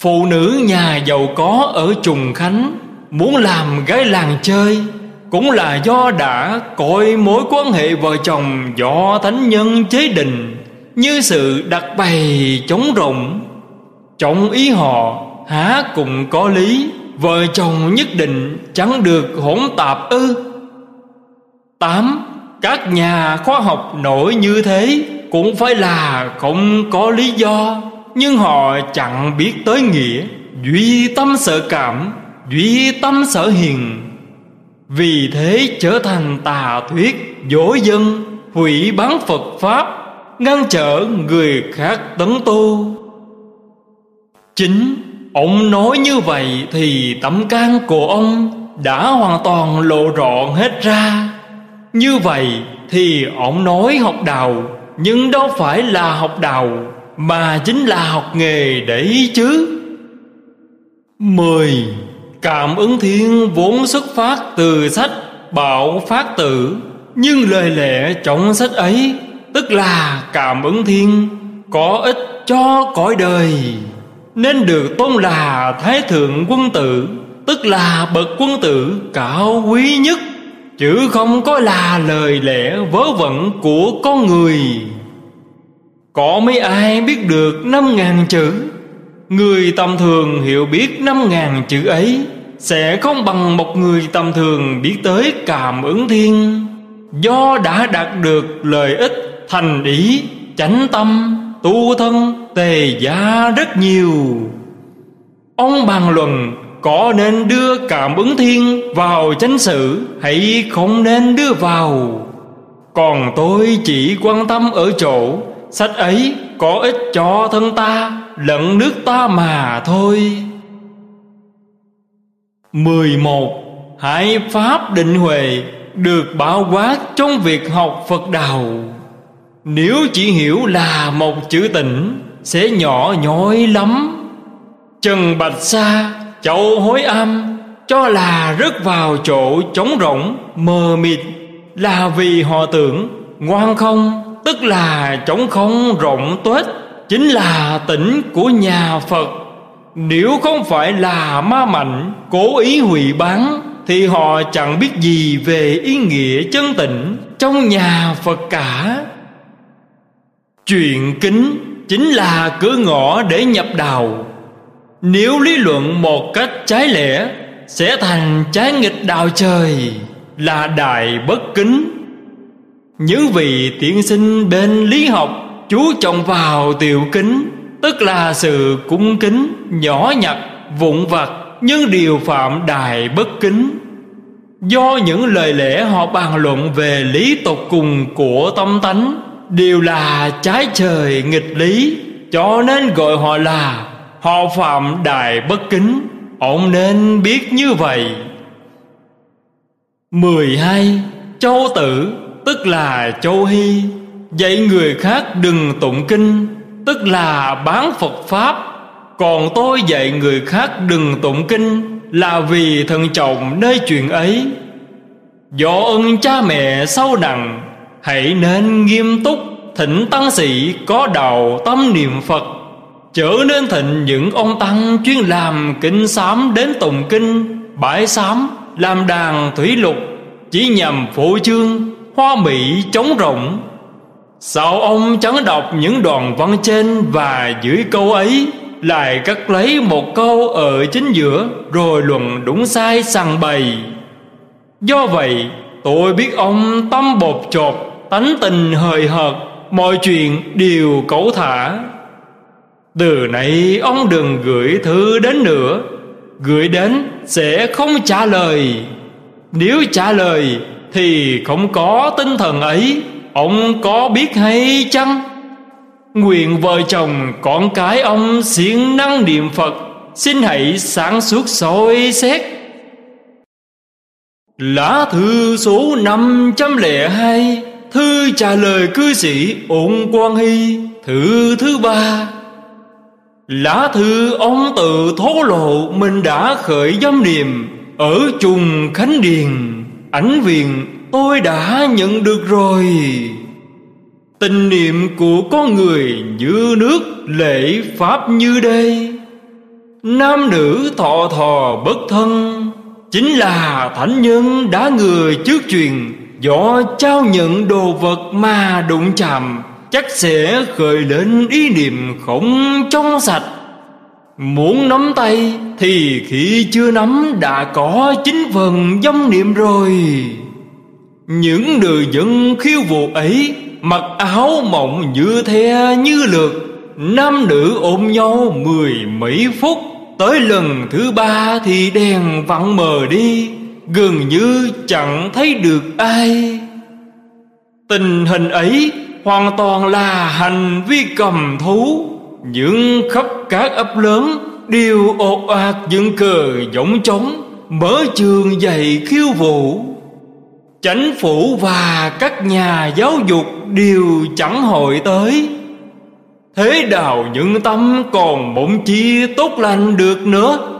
Speaker 1: Phụ nữ nhà giàu có ở Trùng Khánh Muốn làm gái làng chơi Cũng là do đã coi mối quan hệ vợ chồng Do thánh nhân chế định Như sự đặt bày chống rộng. Trọng ý họ, há cùng có lý, Vợ chồng nhất định chẳng được hỗn tạp ư. Tám, Các nhà khoa học nổi như thế Cũng phải là không có lý do, Nhưng họ chẳng biết tới nghĩa, Duy tâm sợ cảm, Duy tâm sở hiền. Vì thế trở thành tà thuyết Dối dân, Hủy bán Phật Pháp, Ngăn trở người khác tấn tu. Chính Ông nói như vậy Thì tấm can của ông Đã hoàn toàn lộ rõ hết ra. Như vậy Thì ông nói học đạo, Nhưng đâu phải là học đạo, Mà chính là học nghề đấy chứ. Mười, Cảm ứng thiên vốn xuất phát từ sách, Bảo Phát Tử. Nhưng lời lẽ trong sách ấy, Tức là cảm ứng thiên, Có ích cho cõi đời. Nên được tôn là Thái Thượng Quân Tử, Tức là bậc quân tử cao quý nhất, Chứ không có là lời lẽ vớ vẩn của con người. Có mấy ai biết được năm ngàn chữ? Người tầm thường hiểu biết năm ngàn chữ ấy, Sẽ không bằng một người tầm thường biết tới cảm ứng thiên. Do đã đạt được lợi ích thành ý, chánh tâm, tu thân tề giá rất nhiều. Ông bàn luận, có nên đưa cảm ứng thiên vào chánh sự hay không nên đưa vào? Còn tôi chỉ quan tâm ở chỗ, Sách ấy có ích cho thân ta, lẫn nước ta mà thôi. 11. Hải Pháp định huệ được bao quát trong việc học Phật Đạo. Nếu chỉ hiểu là một chữ tỉnh sẽ nhỏ nhói lắm. Trần Bạch Sa, Châu Hối âm, Cho là rớt vào chỗ trống rỗng, mờ mịt. Là vì họ tưởng ngoan không Tức là trống không rộng tuếch Chính là tỉnh của nhà Phật. Nếu không phải là ma mạnh Cố ý hủy bán Thì họ chẳng biết gì về ý nghĩa chân tịnh Trong nhà Phật cả. Chuyện kính chính là cửa ngõ để nhập đạo Nếu lý luận một cách trái lẽ Sẽ thành trái nghịch đạo trời Là đại bất kính. Những vị tiên sinh bên lý học Chú trọng vào tiểu kính Tức là sự cung kính Nhỏ nhặt, vụn vặt Nhưng điều phạm đại bất kính. Do những lời lẽ họ bàn luận về lý tục cùng của tâm tánh Đều là trái trời nghịch lý, Cho nên gọi họ là Họ phạm đại bất kính. Ông nên biết như vậy. 12. Châu tử, Tức là châu hy. Dạy người khác đừng tụng kinh, Tức là bán Phật Pháp. Còn tôi dạy người khác đừng tụng kinh Là vì thần trọng nơi chuyện ấy. Do ơn cha mẹ sâu nặng Hãy nên nghiêm túc, Thỉnh tăng sĩ, có đầu tâm niệm Phật. Trở nên thịnh những ông tăng chuyên làm kinh sám đến tụng kinh Bãi sám, làm đàn thủy lục, Chỉ nhằm phổ chương Hoa mỹ, trống rộng Sao ông chẳng đọc những đoạn văn trên Và dưới câu ấy, Lại cắt lấy một câu ở chính giữa Rồi luận đúng sai sằng bày? Do vậy, tôi biết ông tâm bột chột Tánh tình hời hợt, Mọi chuyện đều cẩu thả. Từ nay ông đừng gửi thư đến nữa, Gửi đến sẽ không trả lời. Nếu trả lời thì không có tinh thần ấy, ông có biết hay chăng? Nguyện vợ chồng, con cái ông siêng năng niệm phật, xin hãy sáng suốt soi xét. Lá thư số 502 Thư trả lời cư sĩ Ôn Quang Hy, Thư thứ ba. Lá thư ông tự thố lộ Mình đã khởi dâm niệm Ở trùng Khánh Điền. Ảnh viện tôi đã nhận được rồi. Tình niệm của con người như nước lễ pháp như đây. Nam nữ thọ thò bất thân, Chính là thánh nhân đã người trước truyền Võ trao nhận đồ vật mà đụng chạm, Chắc sẽ khởi lên ý niệm khổng trong sạch. Muốn nắm tay thì khi chưa nắm đã có chính phần dâm niệm rồi. Những người dân khiêu vũ ấy Mặc áo mộng như the như lượt Nam nữ ôm nhau mười mấy phút. Tới lần thứ ba thì đèn vặn mờ đi Gần như chẳng thấy được ai. Tình hình ấy hoàn toàn là hành vi cầm thú. Những khắp các ấp lớn Đều ột ạt dựng cờ giống trống, Mở trường dạy khiêu vũ. Chánh phủ và các nhà giáo dục đều chẳng hội tới. Thế đào những tâm còn bổn chi tốt lành được nữa.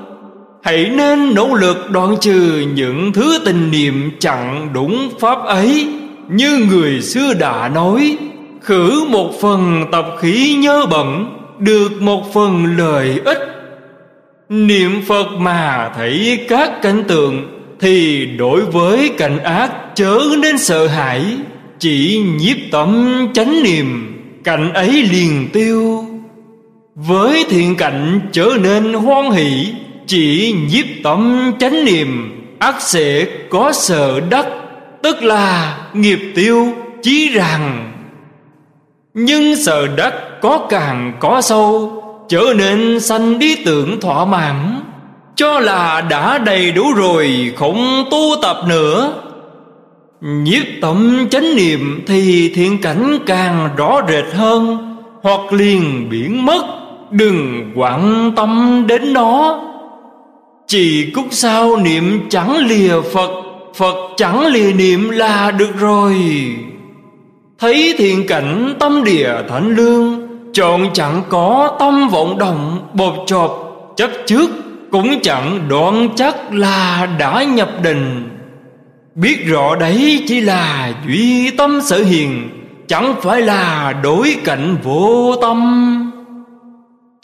Speaker 1: Hãy nên nỗ lực đoạn trừ những thứ tình niệm chẳng đúng pháp ấy. Như người xưa đã nói, Khử một phần tập khí nhớ bẩn, Được một phần lợi ích. Niệm Phật mà thấy các cảnh tượng, Thì đối với cảnh ác chớ nên sợ hãi. Chỉ nhiếp tâm chánh niệm, Cảnh ấy liền tiêu. Với thiện cảnh trở nên hoan hỷ chỉ nhiếp tâm chánh niệm, ác sẽ có sợ đắc, Tức là nghiệp tiêu, chí rằng Nhưng sợ đắc có càng có sâu, Trở nên sanh lý tưởng thỏa mãn. Cho là đã đầy đủ rồi, Không tu tập nữa. Nhiếp tâm chánh niệm Thì thiện cảnh càng rõ rệt hơn, Hoặc liền biến mất, Đừng quan tâm đến nó. Chỉ cúc sao niệm chẳng lìa Phật Phật chẳng lìa niệm là được rồi. Thấy thiện cảnh tâm địa thánh lương, Chọn chẳng có tâm vọng động bột chộp chấp trước Cũng chẳng đoạn chắc là đã nhập định. Biết rõ đấy chỉ là duy tâm sở hiền, Chẳng phải là đối cảnh vô tâm.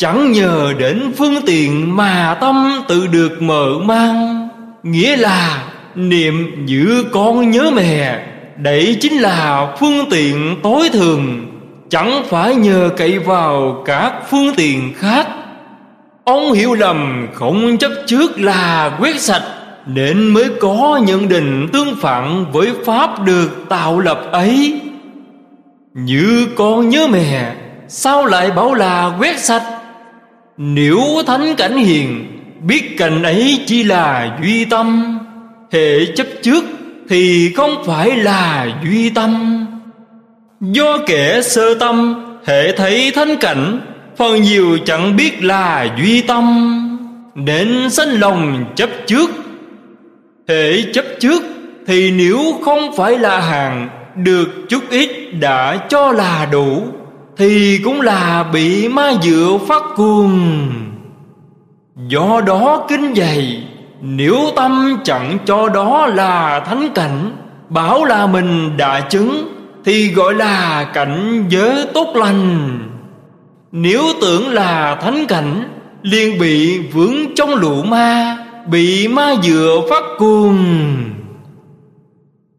Speaker 1: Chẳng nhờ đến phương tiện mà tâm tự được mở mang. Nghĩa là niệm giữ con nhớ mẹ, Đấy chính là phương tiện tối thường. Chẳng phải nhờ cậy vào các phương tiện khác. Ông hiểu lầm không chấp trước là quét sạch, Nên mới có nhận định tương phản với Pháp được tạo lập ấy. Như con nhớ mẹ, Sao lại bảo là quét sạch? Nếu thánh cảnh hiền, Biết cảnh ấy chỉ là duy tâm. Hệ chấp trước Thì không phải là duy tâm. Do kẻ sơ tâm, Hệ thấy thánh cảnh, Phần nhiều chẳng biết là duy tâm. Nên sanh lòng chấp trước. Hệ chấp trước Thì nếu không phải là hàng, Được chút ít đã cho là đủ. Thì cũng là bị ma dựa phát cuồng. Do đó kinh dày, Nếu tâm chẳng cho đó là thánh cảnh, Bảo là mình đã chứng, thì gọi là cảnh giới tốt lành. Nếu tưởng là thánh cảnh, liền bị vướng trong lũ ma, Bị ma dựa phát cuồng.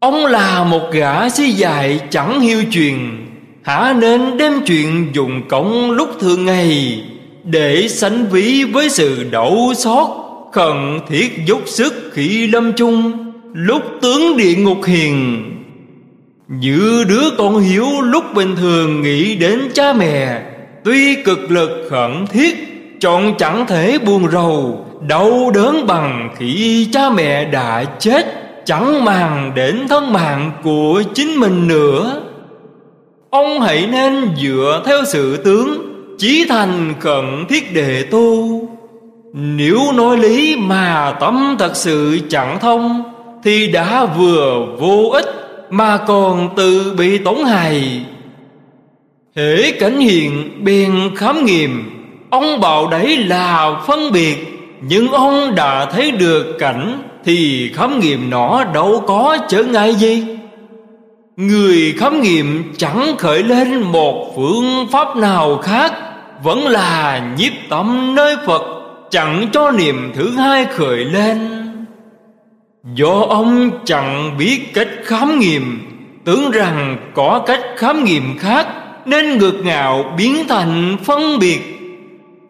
Speaker 1: Ông là một gã si dại chẳng hiu truyền Hả nên đem chuyện dùng công lúc thường ngày, Để sánh ví với sự đậu xót, Khẩn thiết dốc sức khi lâm chung, Lúc tướng địa ngục hiền. Như đứa con hiếu lúc bình thường nghĩ đến cha mẹ, Tuy cực lực khẩn thiết, Chọn chẳng thể buồn rầu, Đau đớn bằng khi cha mẹ đã chết, Chẳng màng đến thân mạng của chính mình nữa. Ông hãy nên dựa theo sự tướng, Chí thành cận thiết đề tu. Nếu nói lý mà tâm thật sự chẳng thông, Thì đã vừa vô ích Mà còn tự bị tổn hại. Hễ cảnh hiện bèn khám nghiệm, Ông bảo đấy là phân biệt, Nhưng ông đã thấy được cảnh Thì khám nghiệm nó đâu có trở ngại gì. Người khám nghiệm chẳng khởi lên một phương pháp nào khác Vẫn là nhiếp tâm nơi Phật Chẳng cho niềm thứ hai khởi lên. Do ông chẳng biết cách khám nghiệm Tưởng rằng có cách khám nghiệm khác Nên ngược ngạo biến thành phân biệt.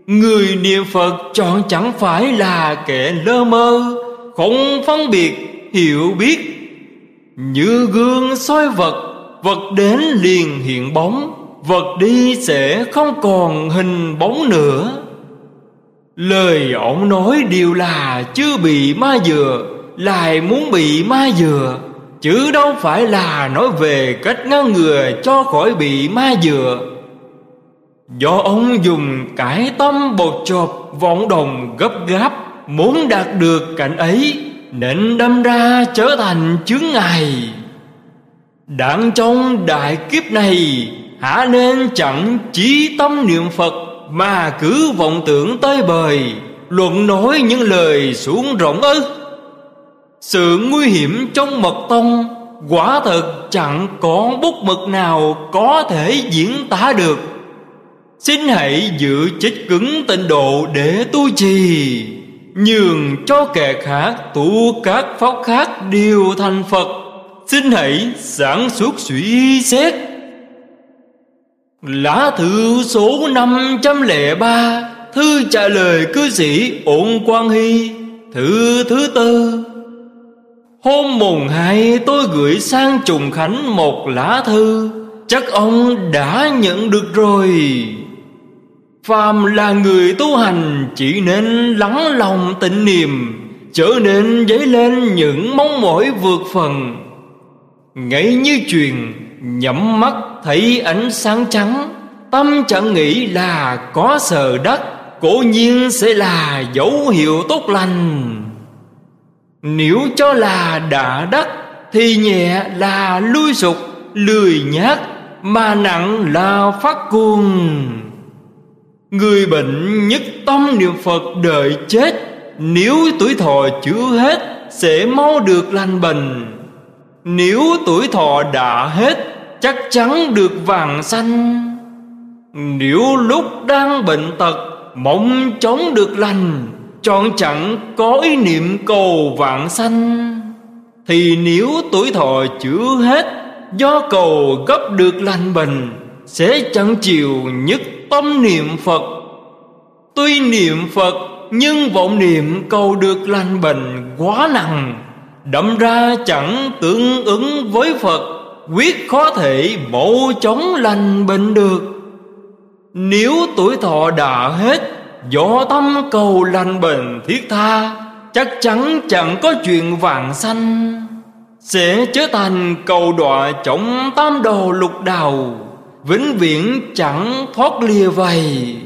Speaker 1: Người niệm Phật chọn chẳng phải là kẻ lơ mơ Không phân biệt, hiểu biết như gương soi vật Vật đến liền hiện bóng, Vật đi sẽ không còn hình bóng nữa. Lời ông nói đều là chưa bị ma dừa, Lại muốn bị ma dừa, Chứ đâu phải là nói về cách ngăn ngừa cho khỏi bị ma dừa. Do ông dùng cải tâm bột chộp, vọng đồng gấp gáp, Muốn đạt được cảnh ấy nên đâm ra trở thành chướng ngài Đặng trong đại kiếp này Hả nên chẳng chí tâm niệm Phật Mà cứ vọng tưởng tới bời, Luận nói những lời xuống rộng ư. Sự nguy hiểm trong mật tông Quả thật chẳng có bút mực nào Có thể diễn tả được. Xin hãy giữ chích cứng tịnh độ để tu trì. Nhường cho kẻ khác, tu các pháp khác đều thành Phật. Xin hãy sản xuất suy xét. Lá thư số 503 Thư trả lời cư sĩ Ổn Quang Hy, Thư thứ tư. Hôm mùng hai, tôi gửi sang Trùng Khánh một lá thư. Chắc ông đã nhận được rồi. Phàm là người tu hành, Chỉ nên lắng lòng tịnh niệm, Trở nên dấy lên những mong mỏi vượt phần. Ngay như truyền Nhắm mắt thấy ánh sáng trắng, Tâm chẳng nghĩ là có sờ đất Cố nhiên sẽ là dấu hiệu tốt lành. Nếu cho là đã đất Thì nhẹ là lui sụp, Lười nhát, Mà nặng là phát cuồng. Người bệnh nhất tâm niệm Phật đợi chết. Nếu tuổi thọ chưa hết, Sẽ mau được lành bệnh. Nếu tuổi thọ đã hết, Chắc chắn được vàng xanh Nếu lúc đang bệnh tật, Mong chống được lành, Chọn chẳng có ý niệm cầu vạn sanh. Thì nếu tuổi thọ chưa hết, Do cầu gấp được lành bệnh, Sẽ chẳng chịu nhất tâm niệm Phật. Tuy niệm Phật, Nhưng vọng niệm cầu được lành bệnh quá nặng Đậm ra chẳng tương ứng với Phật, Quyết khó thể mổ chống lành bệnh được. Nếu tuổi thọ đã hết, Do tâm cầu lành bệnh thiết tha, Chắc chắn chẳng có chuyện vàng sanh, Sẽ trở thành cầu đọa trọng tam đồ lục đào vĩnh viễn chẳng thoát lìa vầy.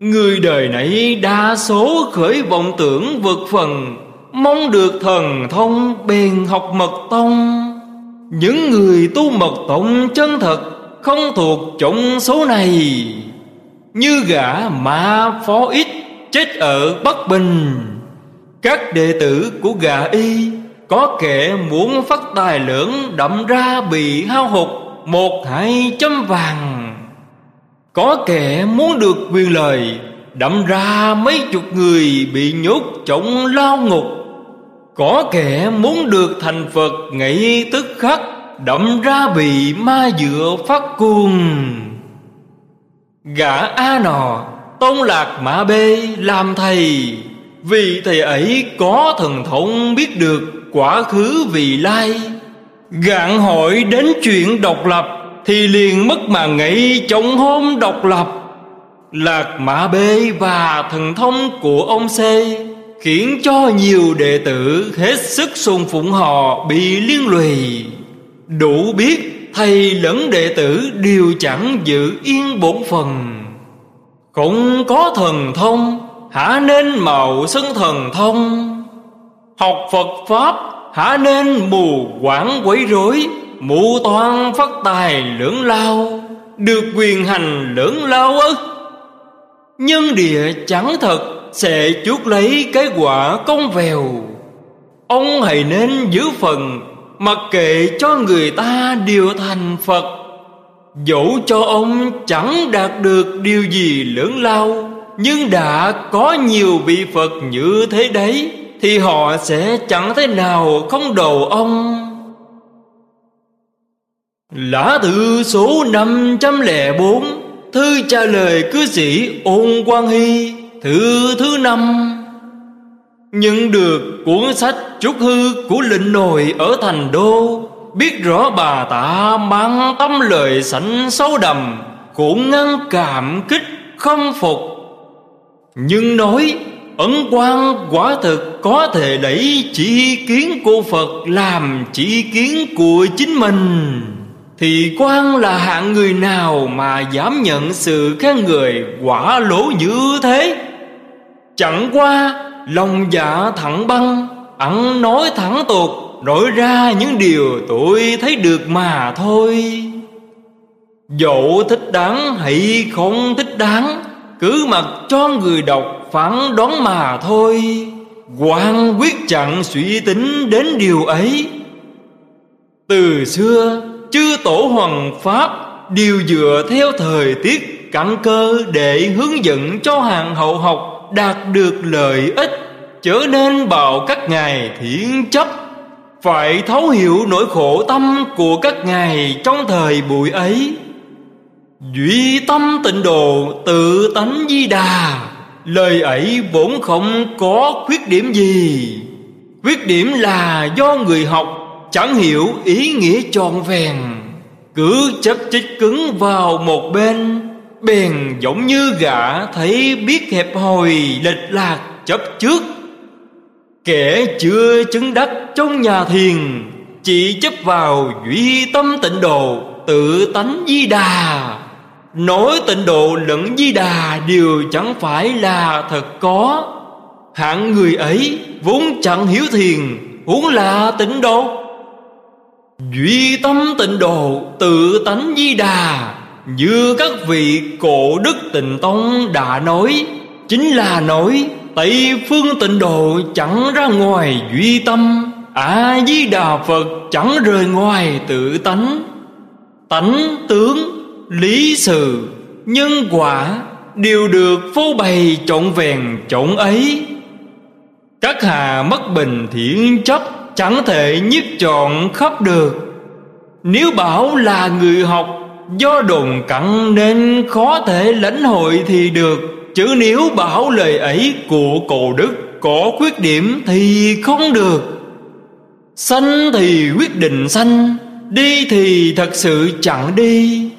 Speaker 1: Người đời nãy đa số khởi vọng tưởng vượt phần, mong được thần thông bền học mật tông. Những người tu mật tông chân thật không thuộc chủng số này. Như gã ma phó ít chết ở bắc bình, các đệ tử của gã y có kẻ muốn phát tài lưỡng đậm ra bị hao hụt một hai chấm vàng. Có kẻ muốn được quyền lời Đậm ra mấy chục người bị nhốt trong lao ngục. Có kẻ muốn được thành Phật ngay tức khắc Đậm ra bị ma dựa phát cuồng. Gã A nò, Tôn lạc mã bê làm thầy. Vì thầy ấy có thần thông biết được quả khứ vị lai. Gạn hỏi đến chuyện độc lập Thì liền mất mà nghĩ chống hôm độc lập. Lạc Mã Bê và thần thông của ông C Khiến cho nhiều đệ tử hết sức sùng phụng họ bị liên lụy. Đủ biết thầy lẫn đệ tử đều chẳng giữ yên bổn phần Cũng có thần thông, Hả nên mạo xưng thần thông. Học Phật Pháp Hả nên mù quảng quấy rối, Mù toan phát tài lưỡng lao, Được quyền hành lưỡng lao ức. Nhân địa chẳng thật, Sẽ chuốc lấy cái quả công vèo. Ông hãy nên giữ phần, Mặc kệ cho người ta điều thành Phật. Dẫu cho ông chẳng đạt được điều gì lớn lao, Nhưng đã có nhiều vị Phật như thế đấy. Thì họ sẽ chẳng thế nào không đầu ông. Lá thư số 504 Thư trả lời cư sĩ Ôn Quang Hy Thư thứ năm. Nhận được cuốn sách Trúc Hư của lệnh nội ở thành đô, Biết rõ bà tạ mang tâm lời sảnh sâu đầm, Cũng ngăn cảm kích không phục. Nhưng nói ấn quan quả thực có thể đẩy chỉ kiến của Phật làm chỉ kiến của chính mình. Thì quan là hạng người nào mà dám nhận sự khen người quả lỗ như thế? Chẳng qua, lòng dạ thẳng băng ẩn nói thẳng tuột nói ra những điều tôi thấy được mà thôi. Dẫu thích đáng hay không thích đáng, cứ mặc cho người đọc phán đoán mà thôi. Quan quyết chẳng suy tính đến điều ấy. Từ xưa, chư tổ hoàng pháp đều dựa theo thời tiết căn cơ để hướng dẫn cho hàng hậu học đạt được lợi ích, trở nên bảo các ngài thiện chấp. Phải thấu hiểu nỗi khổ tâm của các ngài trong thời buổi ấy. Duy tâm tịnh độ, tự tánh di đà lời ấy vốn không có khuyết điểm gì. Khuyết điểm là do người học chẳng hiểu ý nghĩa trọn vẹn, cứ chấp chích cứng vào một bên, bèn giống như gã thấy biết hẹp hòi, lệch lạc, chấp trước. Kẻ chưa chứng đắc trong nhà thiền, Chỉ chấp vào duy tâm tịnh độ, Tự tánh di đà. Nói tịnh độ lẫn di đà Đều chẳng phải là thật có. Hạng người ấy vốn chẳng hiểu thiền Huống là tịnh độ. Duy tâm tịnh độ Tự tánh di đà Như các vị cổ đức tịnh tông đã nói. Chính là nói Tây phương tịnh độ chẳng ra ngoài duy tâm A di đà Phật chẳng rời ngoài tự tánh. Tánh tướng, lý sự, nhân quả Đều được phô bày trọn vẹn trọn ấy. Các hà mất bình thiện chấp Chẳng thể nhiếp chọn khắp được. Nếu bảo là người học Do đồn cặn nên khó thể lãnh hội thì được. Chứ nếu bảo lời ấy của cổ đức có khuyết điểm thì không được. Sanh thì quyết định sanh Đi thì thật sự chẳng đi.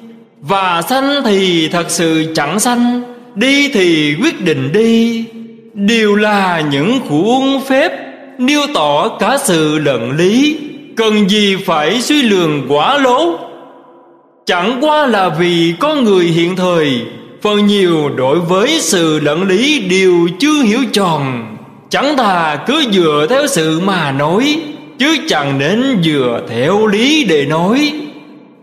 Speaker 1: Và sanh thì thật sự chẳng sanh, Đi thì quyết định đi. Đều là những khuôn phép Nêu tỏ cả sự lận lý, Cần gì phải suy lường quả lố Chẳng qua là vì có người hiện thời, Phần nhiều đối với sự lận lý đều chưa hiểu tròn. Chẳng thà cứ dựa theo sự mà nói, Chứ chẳng nên dựa theo lý để nói.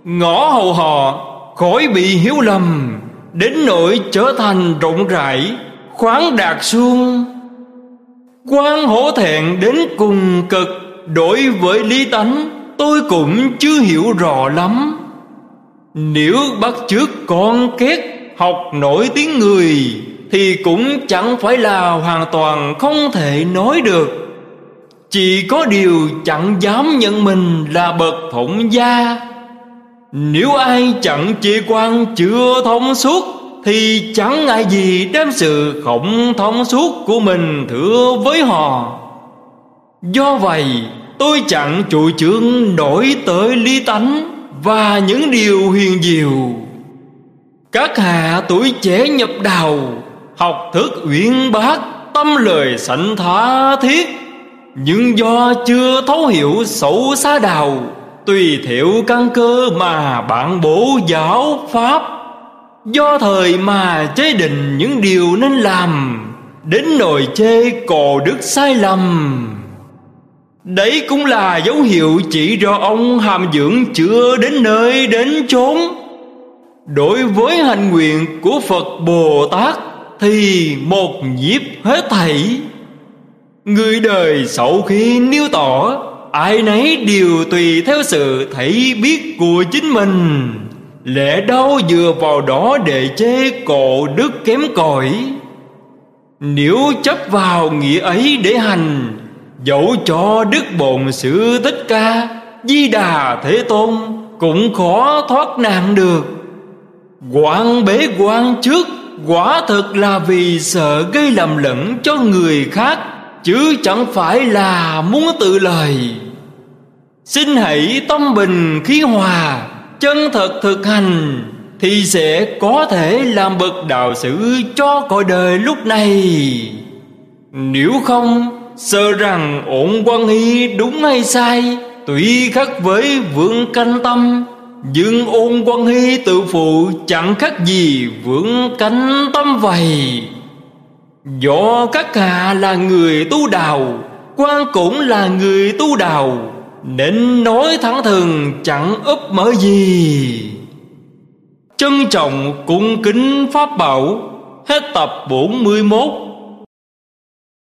Speaker 1: Ngõ hầu họ khỏi bị hiếu lầm, Đến nỗi trở thành rộng rãi, Khoáng đạt xuông quan hổ thẹn đến cùng cực Đối với lý tánh, tôi cũng chưa hiểu rõ lắm. Nếu bắt trước con két học nổi tiếng người, thì cũng chẳng phải là hoàn toàn không thể nói được. Chỉ có điều chẳng dám nhận mình là bậc thổng gia nếu ai chẳng chê quan chưa thông suốt, thì chẳng ngại gì đem sự không thông suốt của mình thưa với họ. Do vậy, tôi chẳng chủ trương đổi tới lý tánh và những điều huyền diệu. Các hạ tuổi trẻ nhập đầu Học thức uyên bác, Tâm lời sảnh thá thiết, Nhưng do chưa thấu hiểu sâu xa đào Tùy thiểu căn cơ mà bạn bổ giáo pháp, Do thời mà chế định những điều nên làm, Đến nồi chê cò đức sai lầm. Đấy cũng là dấu hiệu chỉ rõ ông hàm dưỡng chưa đến nơi đến chốn. Đối với hành nguyện của Phật Bồ Tát Thì một nhịp hết thảy. Người đời sau khi nêu tỏ Ai nấy đều tùy theo sự thấy biết của chính mình. Lẽ đâu dựa vào đó để chê cổ đức kém cỏi. Nếu chấp vào nghĩa ấy để hành, Dẫu cho đức bồn sự tất ca, Di đà thế tôn Cũng khó thoát nạn được. Quan bế quan trước Quả thực là vì sợ gây lầm lẫn cho người khác. Chứ chẳng phải là muốn tự lời. Xin hãy tâm bình khí hòa, Chân thật thực hành, Thì sẽ có thể làm bậc đạo sử cho cõi đời lúc này. Nếu không, Sợ rằng ổn quan hy đúng hay sai, Tùy khắc với vượng canh tâm. Nhưng ôn quan hy tự phụ Chẳng khác gì vượng cánh tâm vậy. Do các hạ là người tu đào quan cũng là người tu đào Nên nói thẳng thừng, chẳng úp mở gì. Trân trọng cung kính Pháp Bảo, Hết tập 41